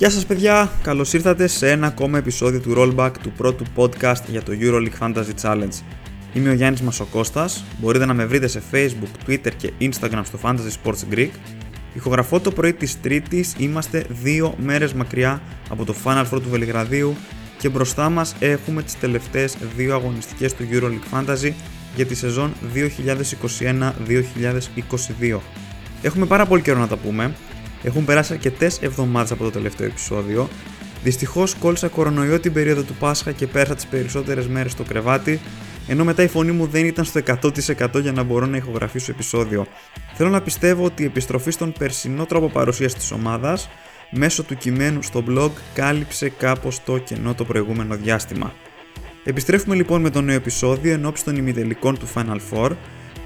Γεια σας παιδιά, καλώς ήρθατε σε ένα ακόμα επεισόδιο του Rollback του πρώτου podcast για το EuroLeague Fantasy Challenge. Είμαι ο Γιάννης Μασοκώστας, μπορείτε να με βρείτε σε Facebook, Twitter και Instagram στο Fantasy Sports Greek. Ηχογραφώ το πρωί της Τρίτης, είμαστε δύο μέρες μακριά από το Final Four του Βελιγραδίου και μπροστά μας έχουμε τις τελευταίες δύο αγωνιστικές του EuroLeague Fantasy για τη σεζόν 2021-2022. Έχουμε πάρα πολύ καιρό να τα πούμε, έχουν περάσει αρκετές εβδομάδες από το τελευταίο επεισόδιο. Δυστυχώς κόλλησα κορονοϊό την περίοδο του Πάσχα και πέρασα τις περισσότερες μέρες στο κρεβάτι, ενώ μετά η φωνή μου δεν ήταν στο 100% για να μπορώ να ηχογραφήσω επεισόδιο. Θέλω να πιστεύω ότι η επιστροφή στον περσινό τρόπο παρουσίασης της ομάδας μέσω του κειμένου στο blog κάλυψε κάπως το κενό το προηγούμενο διάστημα. Επιστρέφουμε λοιπόν με το νέο επεισόδιο εν των ημιτελικών του Final Four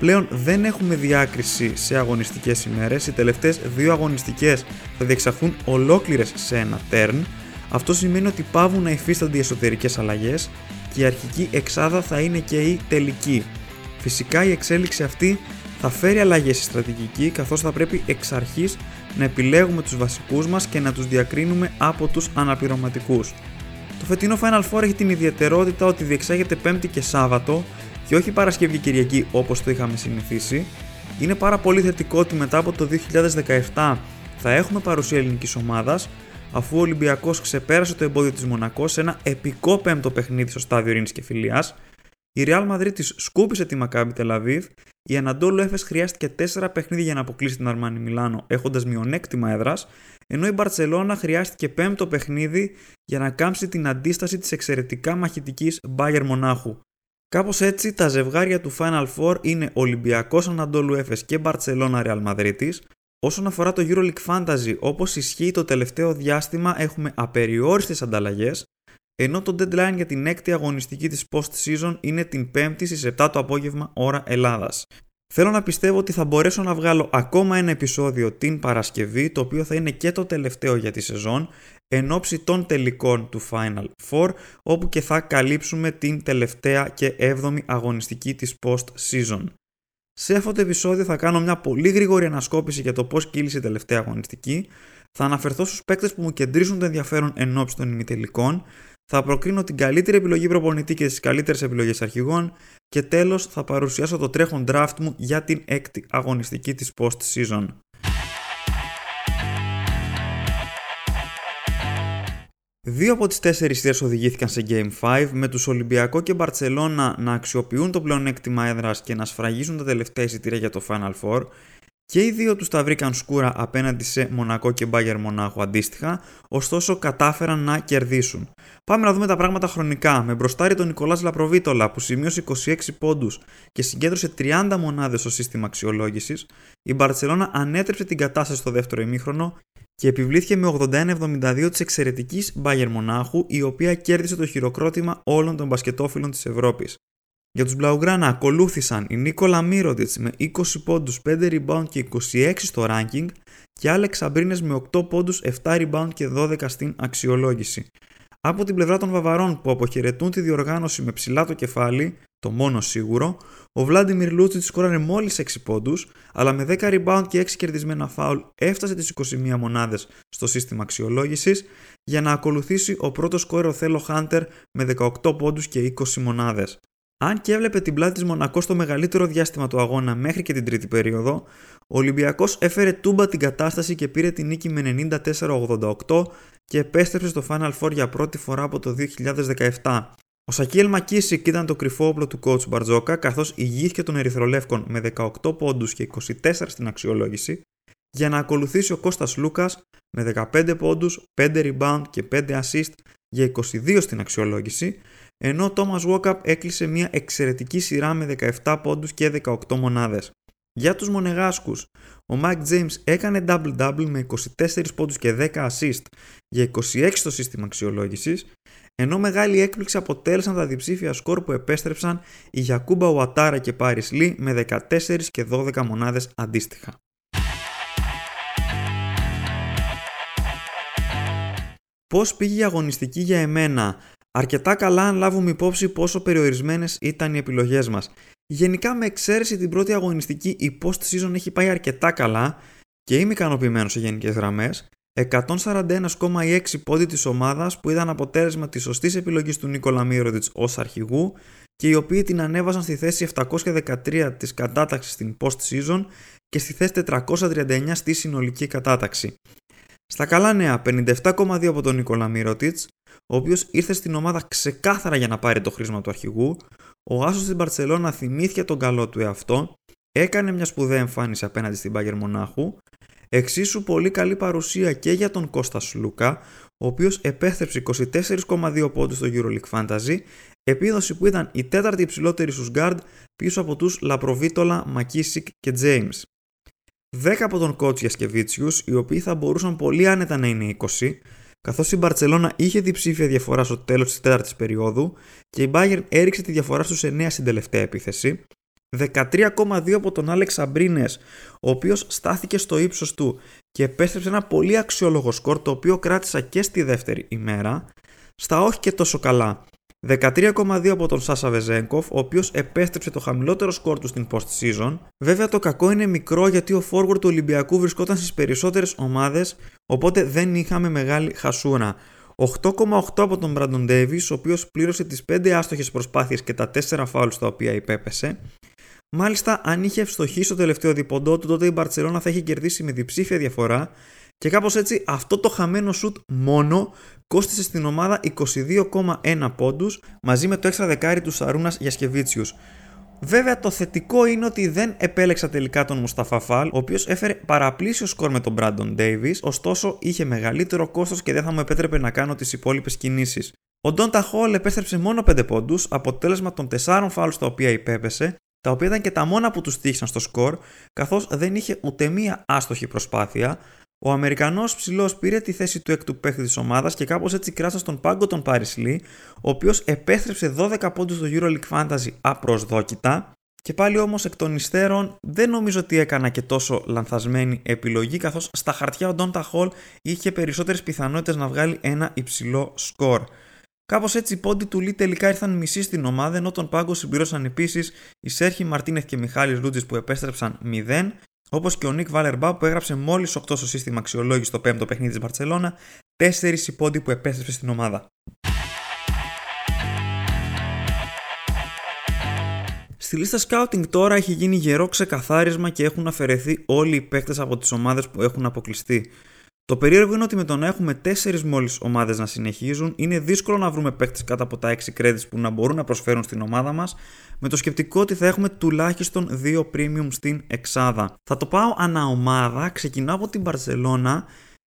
Πλέον δεν έχουμε διάκριση σε αγωνιστικές ημέρες, οι τελευταίες δύο αγωνιστικές θα διεξαχθούν ολόκληρες σε ένα turn. Αυτό σημαίνει ότι πάβουν να υφίστανται οι εσωτερικές αλλαγές και η αρχική εξάδα θα είναι και η τελική. Φυσικά η εξέλιξη αυτή θα φέρει αλλαγές στη στρατηγική καθώς θα πρέπει εξ αρχής να επιλέγουμε τους βασικούς μας και να τους διακρίνουμε από τους αναπληρωματικούς. Το φετινό Final Four έχει την ιδιαιτερότητα ότι διεξάγεται Πέμπτη και Σάββατο και όχι Παρασκευή και Κυριακή όπως το είχαμε συνηθίσει. Είναι πάρα πολύ θετικό ότι μετά από το 2017 θα έχουμε παρουσία ελληνικής ομάδας αφού ο Ολυμπιακός ξεπέρασε το εμπόδιο της Μονακός σε ένα επικό πέμπτο παιχνίδι στο στάδιο Ειρήνης και Φιλίας. Η Real Madrid της σκούπισε τη Maccabi Tel Aviv, η Αναντόλου Έφες χρειάστηκε 4 παιχνίδια για να αποκλείσει την Αρμάνι Μιλάνο έχοντας μειονέκτημα έδρας, ενώ η Μπαρτσελώνα χρειάστηκε πέμπτο παιχνίδι για να κάμψει την αντίσταση της εξαιρετικά μαχητικής Bayern Μονάχου. Κάπως έτσι τα ζευγάρια του Final Four είναι Ολυμπιακός Ανατολού Έφες και Μπαρσελόνα Real Madrid. Όσον αφορά το EuroLeague Fantasy, όπως ισχύει το τελευταίο διάστημα, έχουμε απεριόριστες ανταλλαγές, ενώ το deadline για την έκτη αγωνιστική της post-season είναι την 5η στις 7 το απόγευμα ώρα Ελλάδας. Θέλω να πιστεύω ότι θα μπορέσω να βγάλω ακόμα ένα επεισόδιο την Παρασκευή, το οποίο θα είναι και το τελευταίο για τη σεζόν, εν ώψη των τελικών του Final Four, όπου και θα καλύψουμε την τελευταία και έβδομη αγωνιστική της post-season. Σε αυτό το επεισόδιο θα κάνω μια πολύ γρήγορη ανασκόπηση για το πώς κύλησε η τελευταία αγωνιστική, θα αναφερθώ στους παίκτες που μου κεντρίζουν το ενδιαφέρον εν ώψη των ημιτελικών, θα προκρίνω την καλύτερη επιλογή προπονητή και τις καλύτερες επιλογές αρχηγών και τέλος θα παρουσιάσω το τρέχον draft μου για την έκτη αγωνιστική της post-season. Δύο από τις τέσσερις θέσεις οδηγήθηκαν σε Game 5 με τους Ολυμπιακό και Μπαρτσελώνα να αξιοποιούν το πλεονέκτημα έδρας και να σφραγίζουν τα τελευταία εισιτήρια για το Final Four και οι δύο τους τα βρήκαν σκούρα απέναντι σε Μονακό και Μπάγερ Μονάχου αντίστοιχα, ωστόσο κατάφεραν να κερδίσουν. Πάμε να δούμε τα πράγματα χρονικά. Με μπροστάρι τον Νικολάς Λαπροβίτολα που σημείωσε 26 πόντους και συγκέντρωσε 30 μονάδες στο σύστημα αξιολόγησης, η Μπαρτσελώνα ανέτρεψε την κατάσταση στο δεύτερο ημίχρονο και επιβλήθηκε με 81-72 της εξαιρετικής Μπάγερ Μονάχου, η οποία κέρδισε το χειροκρότημα όλων των μπασκετόφιλων της Ευρώπης. Για τους Μπλαουγκράνα ακολούθησαν η Νίκολα Μύρωτιτς με 20 πόντους, 5 rebound και 26 στο ranking και Άλεξ Σαμπρίνες με 8 πόντους, 7 rebound και 12 στην αξιολόγηση. Από την πλευρά των Βαβαρών που αποχαιρετούν τη διοργάνωση με ψηλά το κεφάλι, το μόνο σίγουρο, ο Βλάντιμιρ Λούτσιτ σκόραρε μόλις 6 πόντους, αλλά με 10 rebound και 6 κερδισμένα φάουλ έφτασε τις 21 μονάδες στο σύστημα αξιολόγησης για να ακολουθήσει ο πρώτος σκόρερο Θέλο Χάντερ με 18 πόντους και 20 μονάδες. Αν και έβλεπε την πλάτη της Μονακό στο μεγαλύτερο διάστημα του αγώνα μέχρι και την τρίτη περίοδο, ο Ολυμπιακός έφερε τούμπα την κατάσταση και πήρε την νίκη με 94-88 και επέστρεψε στο Final Four για πρώτη φορά από το 2017. Ο Σακίελ Μακίσικ ήταν το κρυφό όπλο του coach Μπαρτζόκα, καθώς ηγήθηκε των Ερυθρολεύκων με 18 πόντους και 24 στην αξιολόγηση, για να ακολουθήσει ο Κώστας Λούκας με 15 πόντους, 5 rebound και 5 assist για 22 στην αξιολόγηση, ενώ ο Thomas Walkup έκλεισε μια εξαιρετική σειρά με 17 πόντους και 18 μονάδες. Για τους Μονεγάσκους, ο Mike James έκανε double-double με 24 πόντους και 10 assist για 26 στο σύστημα αξιολόγησης, ενώ μεγάλη έκπληξη αποτέλεσαν τα διψήφια σκορ που επέστρεψαν οι Γιακούμπα Ουατάρα και Πάρις Λί με 14 και 12 μονάδες αντίστοιχα. Πώς πήγε η αγωνιστική για εμένα; Αρκετά καλά αν λάβουμε υπόψη πόσο περιορισμένες ήταν οι επιλογές μας. Γενικά, με εξαίρεση την πρώτη αγωνιστική, η post season έχει πάει αρκετά καλά και είμαι ικανοποιημένος σε γενικές γραμμές. 141,6 πόντι της ομάδας που ήταν αποτέλεσμα της σωστής επιλογής του Νίκολα Μύρωτιτς ως αρχηγού και οι οποίοι την ανέβαζαν στη θέση 713 της κατάταξης στην post-season και στη θέση 439 στη συνολική κατάταξη. Στα καλά νέα, 57,2 από τον Νίκολα Μύρωτιτς, ο οποίος ήρθε στην ομάδα ξεκάθαρα για να πάρει το χρήσμα του αρχηγού, ο Άσος στην Παρσελώνα θυμήθηκε τον καλό του εαυτό, έκανε μια σπουδαία εμφάνιση απέναντι στην Μπάγκερ Μονάχου, εξίσου πολύ καλή παρουσία και για τον Κώστας Σλούκα, ο οποίος επέστρεψε 24,2 πόντους στο EuroLeague Fantasy, επίδοση που ήταν η τέταρτη υψηλότερη στους guard πίσω από τους Λαπροβίτολα, Μακίσικ και James. 10 από τον coach Γιασκεβίτσιους, οι οποίοι θα μπορούσαν πολύ άνετα να είναι 20, καθώς η Μπαρτσελώνα είχε διψήφια διαφορά στο τέλος της τέταρτης περίοδου και η Bayern έριξε τη διαφορά στους 9 στην τελευταία επίθεση, 13,2 από τον Άλεξ Αμπρίνες, ο οποίος στάθηκε στο ύψος του και επέστρεψε ένα πολύ αξιόλογο σκορ το οποίο κράτησα και στη δεύτερη ημέρα, στα όχι και τόσο καλά. 13,2 από τον Σάσα Βεζέγκοφ, ο οποίος επέστρεψε το χαμηλότερο σκορ του στην post-season. Βέβαια το κακό είναι μικρό γιατί ο forward του Ολυμπιακού βρισκόταν στις περισσότερες ομάδες, οπότε δεν είχαμε μεγάλη χασούρα. 8,8 από τον Brandon Davis, ο οποίος πλήρωσε τις 5 άστοχες προσπάθειες και τα 4 φάουλ στα οποία υπέπεσε. Μάλιστα, αν είχε ευστοχεί στο τελευταίο διποντό του, τότε η Μπαρσελόνα θα είχε κερδίσει με διψήφια διαφορά και κάπως έτσι αυτό το χαμένο σουτ μόνο κόστησε στην ομάδα 22,1 πόντους μαζί με το έξτρα δεκάρι του Σαρούνας Γιασκεβίτσιου. Βέβαια το θετικό είναι ότι δεν επέλεξα τελικά τον Μουσταφά Φαλ, ο οποίος έφερε παραπλήσιο σκορ με τον Μπράντον Ντέιβις, ωστόσο είχε μεγαλύτερο κόστος και δεν θα μου επέτρεπε να κάνω τις υπόλοιπες κινήσεις. Ο Ντόντα Χόλ επέστρεψε μόνο 5 πόντους, αποτέλεσμα των 4 φάουλ στα οποία υπέπεσε, τα οποία ήταν και τα μόνα που τους τύχησαν στο σκορ, καθώς δεν είχε ούτε μία άστοχη προσπάθεια. Ο Αμερικανός ψηλό πήρε τη θέση του έκτου παίχτη της ομάδας και κάπως έτσι κράτησε στον πάγκο τον Paris Lee, ο οποίος επέστρεψε 12 πόντους στο EuroLeague Fantasy απροσδόκητα. Και πάλι όμως εκ των υστέρων δεν νομίζω ότι έκανα και τόσο λανθασμένη επιλογή, καθώς στα χαρτιά ο Donta Hall είχε περισσότερες πιθανότητες να βγάλει ένα υψηλό σκορ. Κάπως έτσι οι πόντοι του Λί τελικά ήρθαν μισοί στην ομάδα, ενώ τον πάγκο συμπλήρωσαν επίσης οι Σέρχη Μαρτίνεθ και Μιχάλης Ρούτζη που επέστρεψαν 0, όπως και ο Νίκ Βαλερμπά που έγραψε μόλις 8 στο σύστημα αξιολόγηση στο 5ο παιχνίδι της Μπαρσελόνα, 4 οι πόντοι που επέστρεψε στην ομάδα. Στη λίστα scouting τώρα έχει γίνει γερό ξεκαθάρισμα και έχουν αφαιρεθεί όλοι οι παίκτες από τις ομάδες που έχουν αποκλειστεί. Το περίεργο είναι ότι με το να έχουμε 4 μόλις ομάδες να συνεχίζουν, είναι δύσκολο να βρούμε παίκτες κάτω από τα 6 credits που να μπορούν να προσφέρουν στην ομάδα μας, με το σκεπτικό ότι θα έχουμε τουλάχιστον 2 premium στην εξάδα. Θα το πάω ανά ομάδα, ξεκινάω από την Barcelona.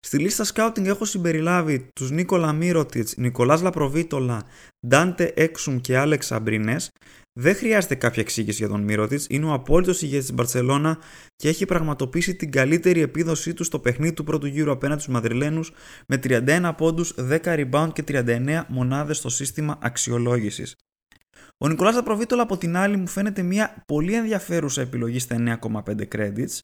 Στη λίστα scouting έχω συμπεριλάβει τους Νίκολα Μύρωτιτς, Νικολάς Λαπροβίτολα, Ντάντε Έξουμ και Άλεξ Αμπρίνες. Δεν χρειάζεται κάποια εξήγηση για τον Μύρωτιτς. Είναι ο απόλυτος ηγέτης της Μπαρσελόνα και έχει πραγματοποιήσει την καλύτερη επίδοσή του στο παιχνίδι του πρώτου γύρου απέναντι στους Μαδριλένους με 31 πόντους, 10 rebound και 39 μονάδες στο σύστημα αξιολόγησης. Ο Νικολάς Δαπροβίτολα από την άλλη μου φαίνεται μια πολύ ενδιαφέρουσα επιλογή στα 9,5 credits.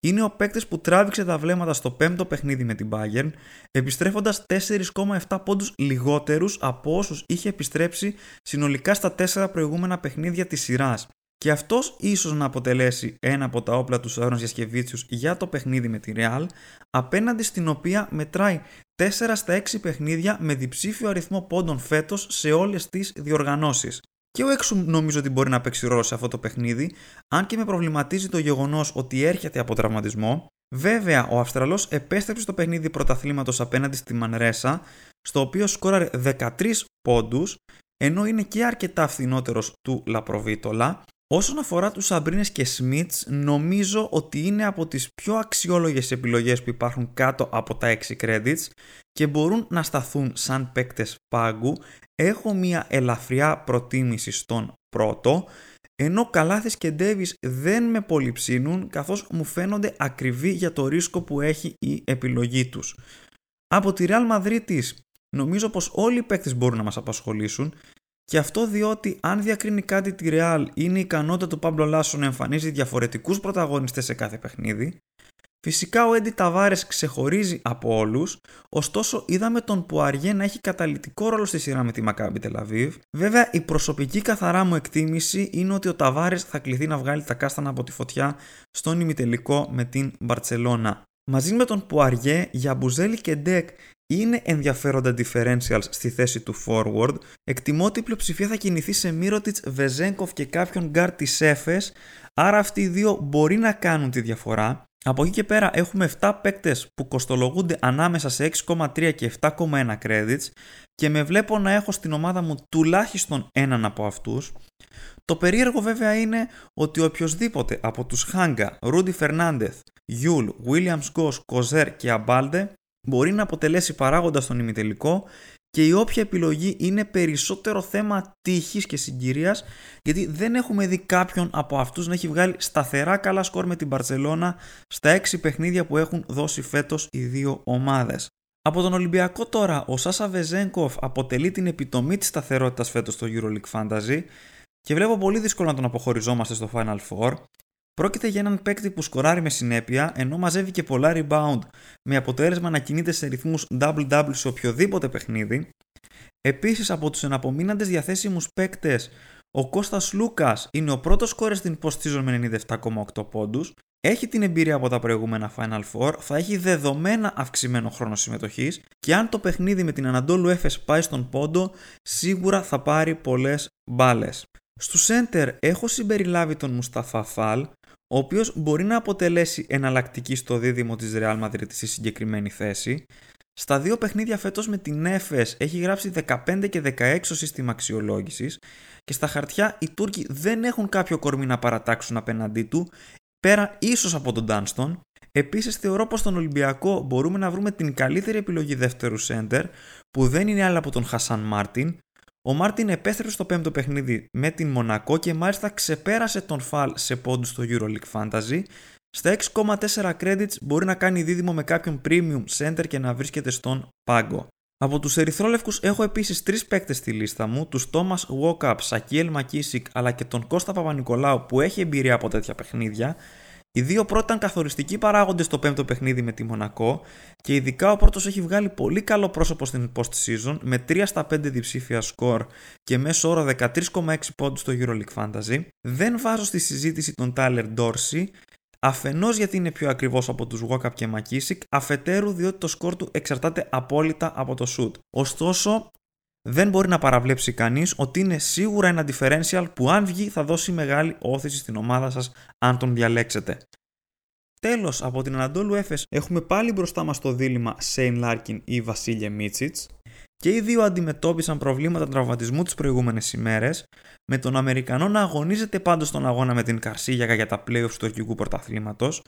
Είναι ο παίκτης που τράβηξε τα βλέμματα στο πέμπτο παιχνίδι με την Bayern, επιστρέφοντας 4,7 πόντους λιγότερους από όσους είχε επιστρέψει συνολικά στα 4 προηγούμενα παιχνίδια της σειράς. Και αυτός ίσως να αποτελέσει ένα από τα όπλα του Σάρων Γιασκεβίτσιους για το παιχνίδι με τη Real, απέναντι στην οποία μετράει 4 στα 6 παιχνίδια με διψήφιο αριθμό πόντων φέτος σε όλες τις διοργανώσεις. Και ο Έξουμ νομίζω ότι μπορεί να παίξει ρόλο σε αυτό το παιχνίδι, αν και με προβληματίζει το γεγονός ότι έρχεται από τραυματισμό. Βέβαια, ο Αυστραλός επέστρεψε στο παιχνίδι πρωταθλήματος απέναντι στη Μανρέσα, στο οποίο σκόραρε 13 πόντους, ενώ είναι και αρκετά φθηνότερος του Λαπροβίτολα. Όσον αφορά τους Σαμπρίνες και Σμιτς, νομίζω ότι είναι από τις πιο αξιόλογες επιλογές που υπάρχουν κάτω από τα 6 credits και μπορούν να σταθούν σαν παίκτες πάγκου έχω μια ελαφριά προτίμηση στον πρώτο, ενώ Καλάθης και Ντέβις δεν με πολυψύνουν καθώς μου φαίνονται ακριβή για το ρίσκο που έχει η επιλογή τους. Από τη Real Madrid νομίζω πως όλοι οι παίκτες μπορούν να μας απασχολήσουν και αυτό διότι αν διακρίνει κάτι τη Real είναι η ικανότητα του Παμπλο Λάσο να εμφανίζει διαφορετικούς πρωταγωνιστές σε κάθε παιχνίδι Φυσικά ο Έντι Ταβάρες ξεχωρίζει από όλους, ωστόσο είδαμε τον Πουαριέ να έχει καταλυτικό ρόλο στη σειρά με τη Μακάμπι Τελ Αβίβ. Βέβαια, η προσωπική καθαρά μου εκτίμηση είναι ότι ο Ταβάρες θα κληθεί να βγάλει τα κάστανα από τη φωτιά στον ημιτελικό με την Μπαρσελόνα. Μαζί με τον Πουαριέ, Γιαμπουσέλε και Ντεκ είναι ενδιαφέροντα differentials στη θέση του forward. Εκτιμώ ότι η πλειοψηφία θα κινηθεί σε Μίροτιτς, Βεζέγκοφ και κάποιον γκαρντ της Έφες, άρα αυτοί οι δύο μπορεί να κάνουν τη διαφορά. Από εκεί και πέρα έχουμε 7 παίκτες που κοστολογούνται ανάμεσα σε 6,3 και 7,1 credits και με βλέπω να έχω στην ομάδα μου τουλάχιστον έναν από αυτούς. Το περίεργο βέβαια είναι ότι οποιοδήποτε από τους Χάγκα, Ρούντι Φερνάντεθ, Γιουλ, Ουίλιαμς-Γκος, Κοζέρ και Αμπάλντε μπορεί να αποτελέσει παράγοντα στον ημιτελικό και η όποια επιλογή είναι περισσότερο θέμα τύχης και συγκυρίας γιατί δεν έχουμε δει κάποιον από αυτούς να έχει βγάλει σταθερά καλά σκορ με την Μπαρτσελόνα στα 6 παιχνίδια που έχουν δώσει φέτος οι δύο ομάδες. Από τον Ολυμπιακό τώρα, ο Σάσα Βεζέγκοφ αποτελεί την επιτομή της σταθερότητας φέτος στο EuroLeague Fantasy και βλέπω πολύ δύσκολο να τον αποχωριζόμαστε στο Final Four. Πρόκειται για έναν παίκτη που σκοράρει με συνέπεια ενώ μαζεύει και πολλά rebound με αποτέλεσμα να κινείται σε ρυθμούς double-double σε οποιοδήποτε παιχνίδι. Επίσης από τους εναπομείναντες διαθέσιμους παίκτες ο Κώστας Λούκας είναι ο πρώτος σκόρες στην post-season με 97,8 πόντους έχει την εμπειρία από τα προηγούμενα Final Four, θα έχει δεδομένα αυξημένο χρόνο συμμετοχής και αν το παιχνίδι με την Αναντόλου Έφες πάει στον πόντο, σίγουρα θα πάρει πολλές μπάλες. Στου center έχω συμπεριλάβει τον Μουσταφά Φαλ, ο οποίος μπορεί να αποτελέσει εναλλακτική στο δίδυμο της Real Madrid στη συγκεκριμένη θέση. Στα δύο παιχνίδια φέτος με την Έφες έχει γράψει 15 και 16 σύστημα αξιολόγησης και στα χαρτιά οι Τούρκοι δεν έχουν κάποιο κορμί να παρατάξουν απέναντί του πέρα ίσως από τον Ντάνστον. Επίσης θεωρώ πως στον Ολυμπιακό μπορούμε να βρούμε την καλύτερη επιλογή δεύτερου σέντερ που δεν είναι άλλη από τον Χασάν Μάρτιν. Ο Μάρτιν επέστρεψε στο πέμπτο παιχνίδι με την Μονακό και μάλιστα ξεπέρασε τον Φαλ σε πόντους στο EuroLeague Fantasy. Στα 6,4 credits μπορεί να κάνει δίδυμο με κάποιον premium center και να βρίσκεται στον πάγκο. Από τους ερυθρόλευκους έχω επίσης τρεις παίκτες στη λίστα μου, τους Thomas Walkup, Σακιέλ Μακίσικ αλλά και τον Κώστα Παπα-Νικολάου που έχει εμπειρία από τέτοια παιχνίδια. Οι δύο πρώτοι ήταν καθοριστικοί παράγοντες στο πέμπτο παιχνίδι με τη Μονακό και ειδικά ο πρώτος έχει βγάλει πολύ καλό πρόσωπο στην post-season με 3 στα 5 διψήφια σκορ και μέσω όρο 13,6 πόντους στο EuroLeague Fantasy. Δεν βάζω στη συζήτηση τον Tyler Dorsey Αφενός γιατί είναι πιο ακριβώ από τους Walkup και McKissick, αφετέρου διότι το σκορ του εξαρτάται απόλυτα από το shoot. Ωστόσο, δεν μπορεί να παραβλέψει κανείς ότι είναι σίγουρα ένα differential που αν βγει θα δώσει μεγάλη ώθηση στην ομάδα σας αν τον διαλέξετε. Τέλος, από την Αναντολού Έφες έχουμε πάλι μπροστά μας το δίλημμα Σέιν Λάρκιν ή Βασίλιε Μίτσιτς. Και οι δύο αντιμετώπισαν προβλήματα τραυματισμού τις προηγούμενες ημέρες, με τον Αμερικανό να αγωνίζεται πάντως στον αγώνα με την Καρσίγιακα για τα playoffs του αρχικού πρωταθλήματος.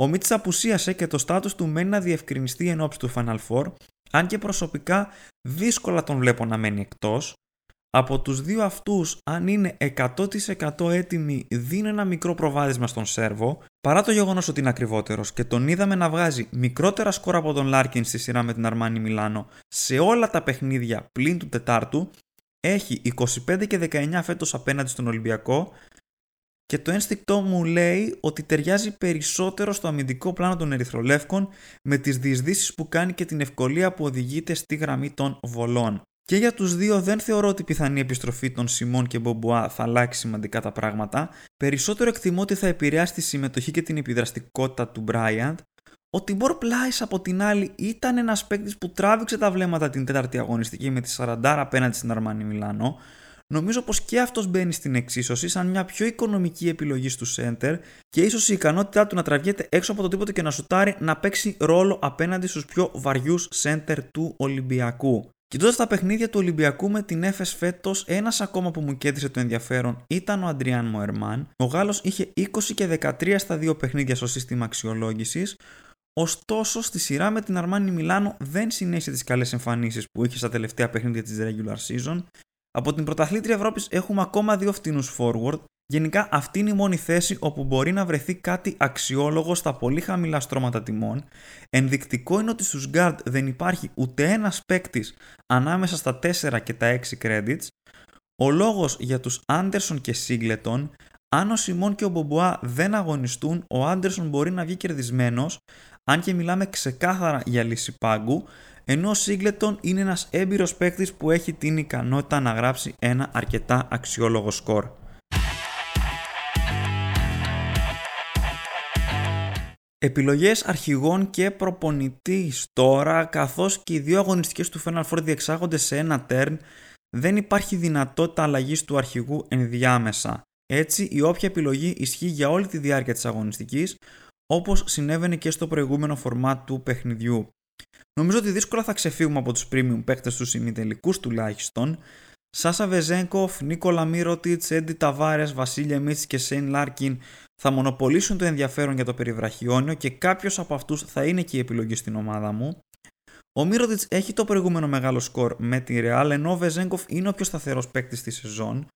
Ο Μίτσιτς απουσίασε και το στάτους του μένει να διευκρινιστεί εν όψει του Final Four, αν και προσωπικά δύσκολα τον βλέπω να μένει εκτός. Από τους δύο αυτούς, αν είναι 100% έτοιμοι, δίνει ένα μικρό προβάδισμα στον Σέρβο, παρά το γεγονός ότι είναι ακριβότερος και τον είδαμε να βγάζει μικρότερα σκορ από τον Λάρκιν στη σειρά με την Αρμάνι Μιλάνο σε όλα τα παιχνίδια πλην του Τετάρτου, έχει 25 και 19 φέτος απέναντι στον Ολυμπιακό και το ένστικτό μου λέει ότι ταιριάζει περισσότερο στο αμυντικό πλάνο των Ερυθρολεύκων με τις διεισδύσεις που κάνει και την ευκολία που οδηγείται στη γραμμή των βολών. Και για τους δύο δεν θεωρώ ότι η πιθανή επιστροφή των Σιμών και Μπομπουά θα αλλάξει σημαντικά τα πράγματα. Περισσότερο εκτιμώ ότι θα επηρεάσει τη συμμετοχή και την επιδραστικότητα του Bryant. Ο Τιμπορ Πλάις από την άλλη ήταν ένας παίκτης που τράβηξε τα βλέμματα την τέταρτη αγωνιστική με τη 40 απέναντι στην Αρμάνι Μιλάνο. Νομίζω πως και αυτός μπαίνει στην εξίσωση σαν μια πιο οικονομική επιλογή του center και ίσως η ικανότητά του να τραβιέται έξω από το τίποτε και να σουτάρει να παίξει ρόλο απέναντι στους πιο βαριούς center του Ολυμπιακού. Κοιτώντας τα παιχνίδια του Ολυμπιακού με την Έφες φέτος, ένας ακόμα που μου κέντρισε το ενδιαφέρον ήταν ο Αντριάν Μοερμάν. Ο Γάλλος είχε 20 και 13 στα δύο παιχνίδια στο σύστημα αξιολόγησης. Ωστόσο, στη σειρά με την Αρμάνι Μιλάνο δεν συνέχισε τις καλές εμφανίσεις που είχε στα τελευταία παιχνίδια της regular season. Από την πρωταθλήτρια Ευρώπης έχουμε ακόμα δύο φτηνούς forward, Γενικά αυτή είναι η μόνη θέση όπου μπορεί να βρεθεί κάτι αξιόλογο στα πολύ χαμηλά στρώματα τιμών. Ενδεικτικό είναι ότι στους guard δεν υπάρχει ούτε ένας παίκτης ανάμεσα στα 4 και τα 6 credits. Ο λόγος για τους Anderson και Singleton, αν ο Σιμών και ο Μπομπουά δεν αγωνιστούν, ο Anderson μπορεί να βγει κερδισμένος, αν και μιλάμε ξεκάθαρα για λύση πάγκου, ενώ ο Singleton είναι ένας έμπειρος παίκτης που έχει την ικανότητα να γράψει ένα αρκετά αξιόλογο σκορ. Επιλογές αρχηγών και προπονητή τώρα, καθώς και οι δύο αγωνιστικές του Final Four διεξάγονται σε ένα turn, δεν υπάρχει δυνατότητα αλλαγής του αρχηγού ενδιάμεσα. Έτσι, η όποια επιλογή ισχύει για όλη τη διάρκεια της αγωνιστικής, όπως συνέβαινε και στο προηγούμενο format του παιχνιδιού. Νομίζω ότι δύσκολα θα ξεφύγουμε από τους premium παίκτες τους ημιτελικούς τουλάχιστον. Σάσα Βεζέγκοφ, Νίκολα Μίροτιτς, Έντι Ταβάρες, Βασίλιε Μίτσιτς και Σέιν Λάρκιν θα μονοπωλήσουν το ενδιαφέρον για το περιβραχιόνιο και κάποιος από αυτούς θα είναι και η επιλογή στην ομάδα μου. Ο Μίροτιτς έχει το προηγούμενο μεγάλο σκορ με τη Real, ενώ ο Βεζέγκοφ είναι ο πιο σταθερός παίκτης στη σεζόν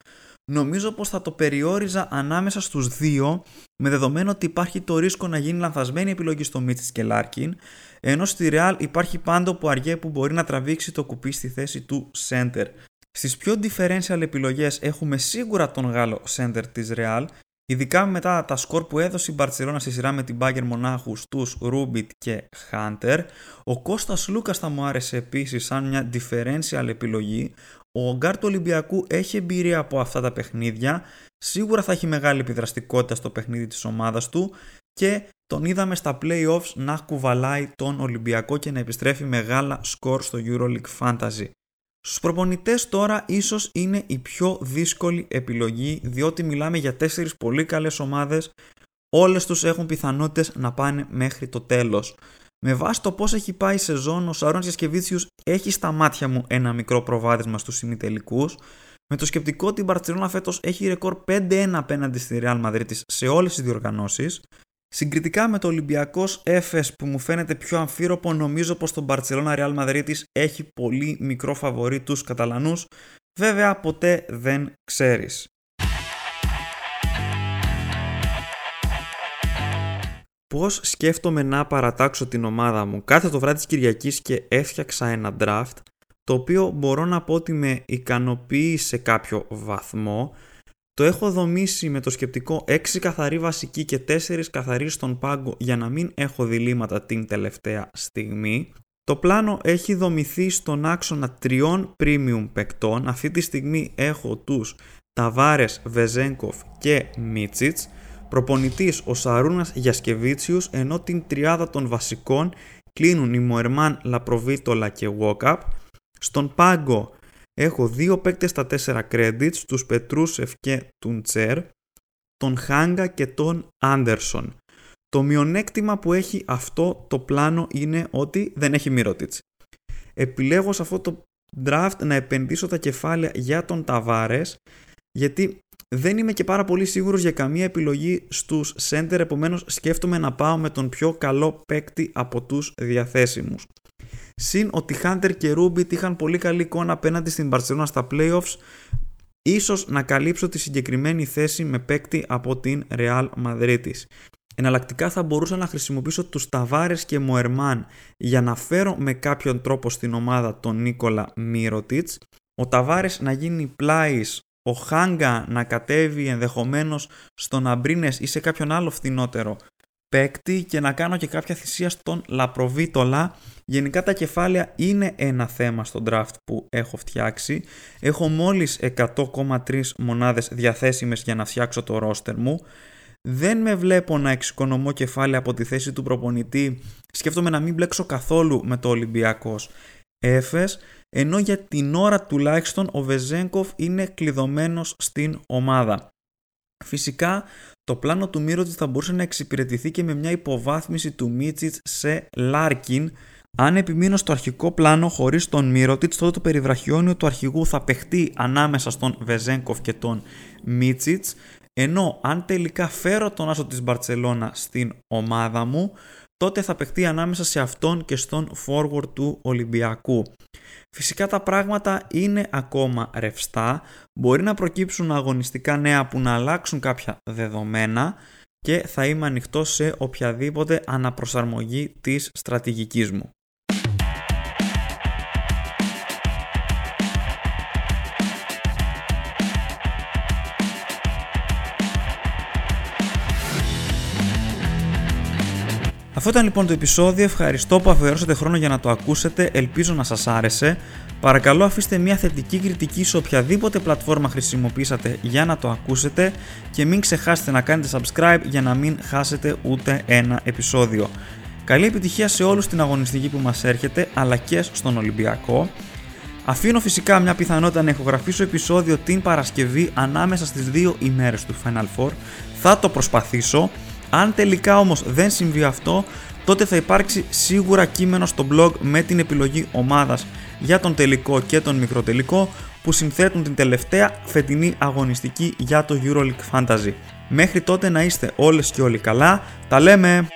νομίζω πως θα το περιόριζα ανάμεσα στους δύο με δεδομένο ότι υπάρχει το ρίσκο να γίνει λανθασμένη επιλογή στο Μίτσιτς και Λάρκιν ενώ στη Real υπάρχει πάντα ο Πουαριέ που μπορεί να τραβήξει το κουπί στη θέση του center. Στις πιο differential επιλογές έχουμε σίγουρα τον Γάλλο center της Real Ειδικά μετά τα σκορ που έδωσε η Μπαρτσελώνα στη σειρά με την Μπάγκερ Μονάχου στους Ρούμπιτ και Χάντερ, ο Κώστας Λούκας θα μου άρεσε επίσης σαν μια differential επιλογή, ο Γκάρ του Ολυμπιακού έχει εμπειρία από αυτά τα παιχνίδια, σίγουρα θα έχει μεγάλη επιδραστικότητα στο παιχνίδι της ομάδας του και τον είδαμε στα playoffs να κουβαλάει τον Ολυμπιακό και να επιστρέφει μεγάλα σκορ στο EuroLeague Fantasy. Στους προπονητές τώρα ίσως είναι η πιο δύσκολη επιλογή διότι μιλάμε για τέσσερις πολύ καλές ομάδες όλες τους έχουν πιθανότητες να πάνε μέχρι το τέλος. Με βάση το πώς έχει πάει η σεζόν, ο Σαρών Γιασκεβίτσιου έχει στα μάτια μου ένα μικρό προβάδισμα στους ημιτελικούς. Με το σκεπτικό ότι η Μπαρσελόνα φέτος έχει ρεκόρ 5-1 απέναντι στη Real Madrid σε όλες τις διοργανώσεις. Συγκριτικά με το Ολυμπιακός Έφε που μου φαίνεται πιο αμφίροπο, νομίζω πως το Barcelona Real Madrid έχει πολύ μικρό φαβορή τους Καταλανούς. Βέβαια, ποτέ δεν ξέρεις. Πώς σκέφτομαι να παρατάξω την ομάδα μου κάθε το βράδυ της Κυριακής και έφτιαξα ένα draft το οποίο μπορώ να πω ότι με ικανοποιεί σε κάποιο βαθμό το έχω δομήσει με το σκεπτικό 6 καθαρή βασική και 4 καθαρή στον πάγκο για να μην έχω διλήμματα την τελευταία στιγμή. Το πλάνο έχει δομηθεί στον άξονα τριών premium παικτών. Αυτή τη στιγμή έχω τους Ταβάρες, Βεζέγκοφ και Μίτσιτς. Προπονητής ο Σαρούνας Γιασκεβίτσιους ενώ την τριάδα των βασικών κλείνουν οι Μοερμάν, Λαπροβίτολα και Βόκαπ. Στον πάγκο έχω δύο παίκτες στα τέσσερα credits, τους Πετρούσεφ και τον Τσέρ, τον Χάγκα και τον Άντερσον. Το μειονέκτημα που έχει αυτό το πλάνο είναι ότι δεν έχει Μύρωτιτς. Επιλέγω σε αυτό το draft να επενδύσω τα κεφάλαια για τον Ταβάρες γιατί δεν είμαι και πάρα πολύ σίγουρος για καμία επιλογή στους center, επομένως σκέφτομαι να πάω με τον πιο καλό παίκτη από τους διαθέσιμους. Συν ότι Hunter και Rubit είχαν πολύ καλή εικόνα απέναντι στην Barcelona στα playoffs, ίσως να καλύψω τη συγκεκριμένη θέση με παίκτη από την Real Madrid. Εναλλακτικά θα μπορούσα να χρησιμοποιήσω τους Ταβάρες και Μοερμάν για να φέρω με κάποιον τρόπο στην ομάδα τον Νίκολα Μύρωτιτς. Ο Ταβάρες να γίνει πλάης ο Χάγκα να κατέβει ενδεχομένως στον Αμπρίνες ή σε κάποιον άλλο φθηνότερο παίκτη και να κάνω και κάποια θυσία στον Λαπροβίτολα. Γενικά τα κεφάλαια είναι ένα θέμα στον draft που έχω φτιάξει. Έχω μόλις 100,3 μονάδες διαθέσιμες για να φτιάξω το ρόστερ μου. Δεν με βλέπω να εξοικονομώ κεφάλαια από τη θέση του προπονητή. Σκέφτομαι να μην μπλέξω καθόλου με το Ολυμπιακός. Έφες ενώ για την ώρα τουλάχιστον ο Βεζέγκοφ είναι κλειδωμένος στην ομάδα. Φυσικά το πλάνο του Μίροτιτς θα μπορούσε να εξυπηρετηθεί και με μια υποβάθμιση του Μίτσιτς σε Λάρκιν αν επιμείνω στο αρχικό πλάνο χωρίς τον Μίροτιτς τότε το περιβραχιόνιο του αρχηγού θα παιχτεί ανάμεσα στον Βεζέγκοφ και τον Μίτσιτς ενώ αν τελικά φέρω τον άσο της Μπαρτσελόνα στην ομάδα μου τότε θα παιχτεί ανάμεσα σε αυτόν και στον forward του Ολυμπιακού. Φυσικά τα πράγματα είναι ακόμα ρευστά, μπορεί να προκύψουν αγωνιστικά νέα που να αλλάξουν κάποια δεδομένα και θα είμαι ανοιχτός σε οποιαδήποτε αναπροσαρμογή της στρατηγικής μου. Αυτό ήταν λοιπόν το επεισόδιο. Ευχαριστώ που αφιερώσατε χρόνο για να το ακούσετε. Ελπίζω να σας άρεσε. Παρακαλώ αφήστε μια θετική κριτική σε οποιαδήποτε πλατφόρμα χρησιμοποιήσατε για να το ακούσετε και μην ξεχάσετε να κάνετε subscribe για να μην χάσετε ούτε ένα επεισόδιο. Καλή επιτυχία σε όλους στην αγωνιστική που μας έρχεται αλλά και στον Ολυμπιακό. Αφήνω φυσικά μια πιθανότητα να ηχογραφήσω επεισόδιο την Παρασκευή ανάμεσα στις δύο ημέρες του Final Four. Θα το προσπαθήσω. Αν τελικά όμως δεν συμβεί αυτό, τότε θα υπάρξει σίγουρα κείμενο στο blog με την επιλογή ομάδας για τον τελικό και τον μικροτελικό που συνθέτουν την τελευταία φετινή αγωνιστική για το EuroLeague Fantasy. Μέχρι τότε να είστε όλες και όλοι καλά, τα λέμε!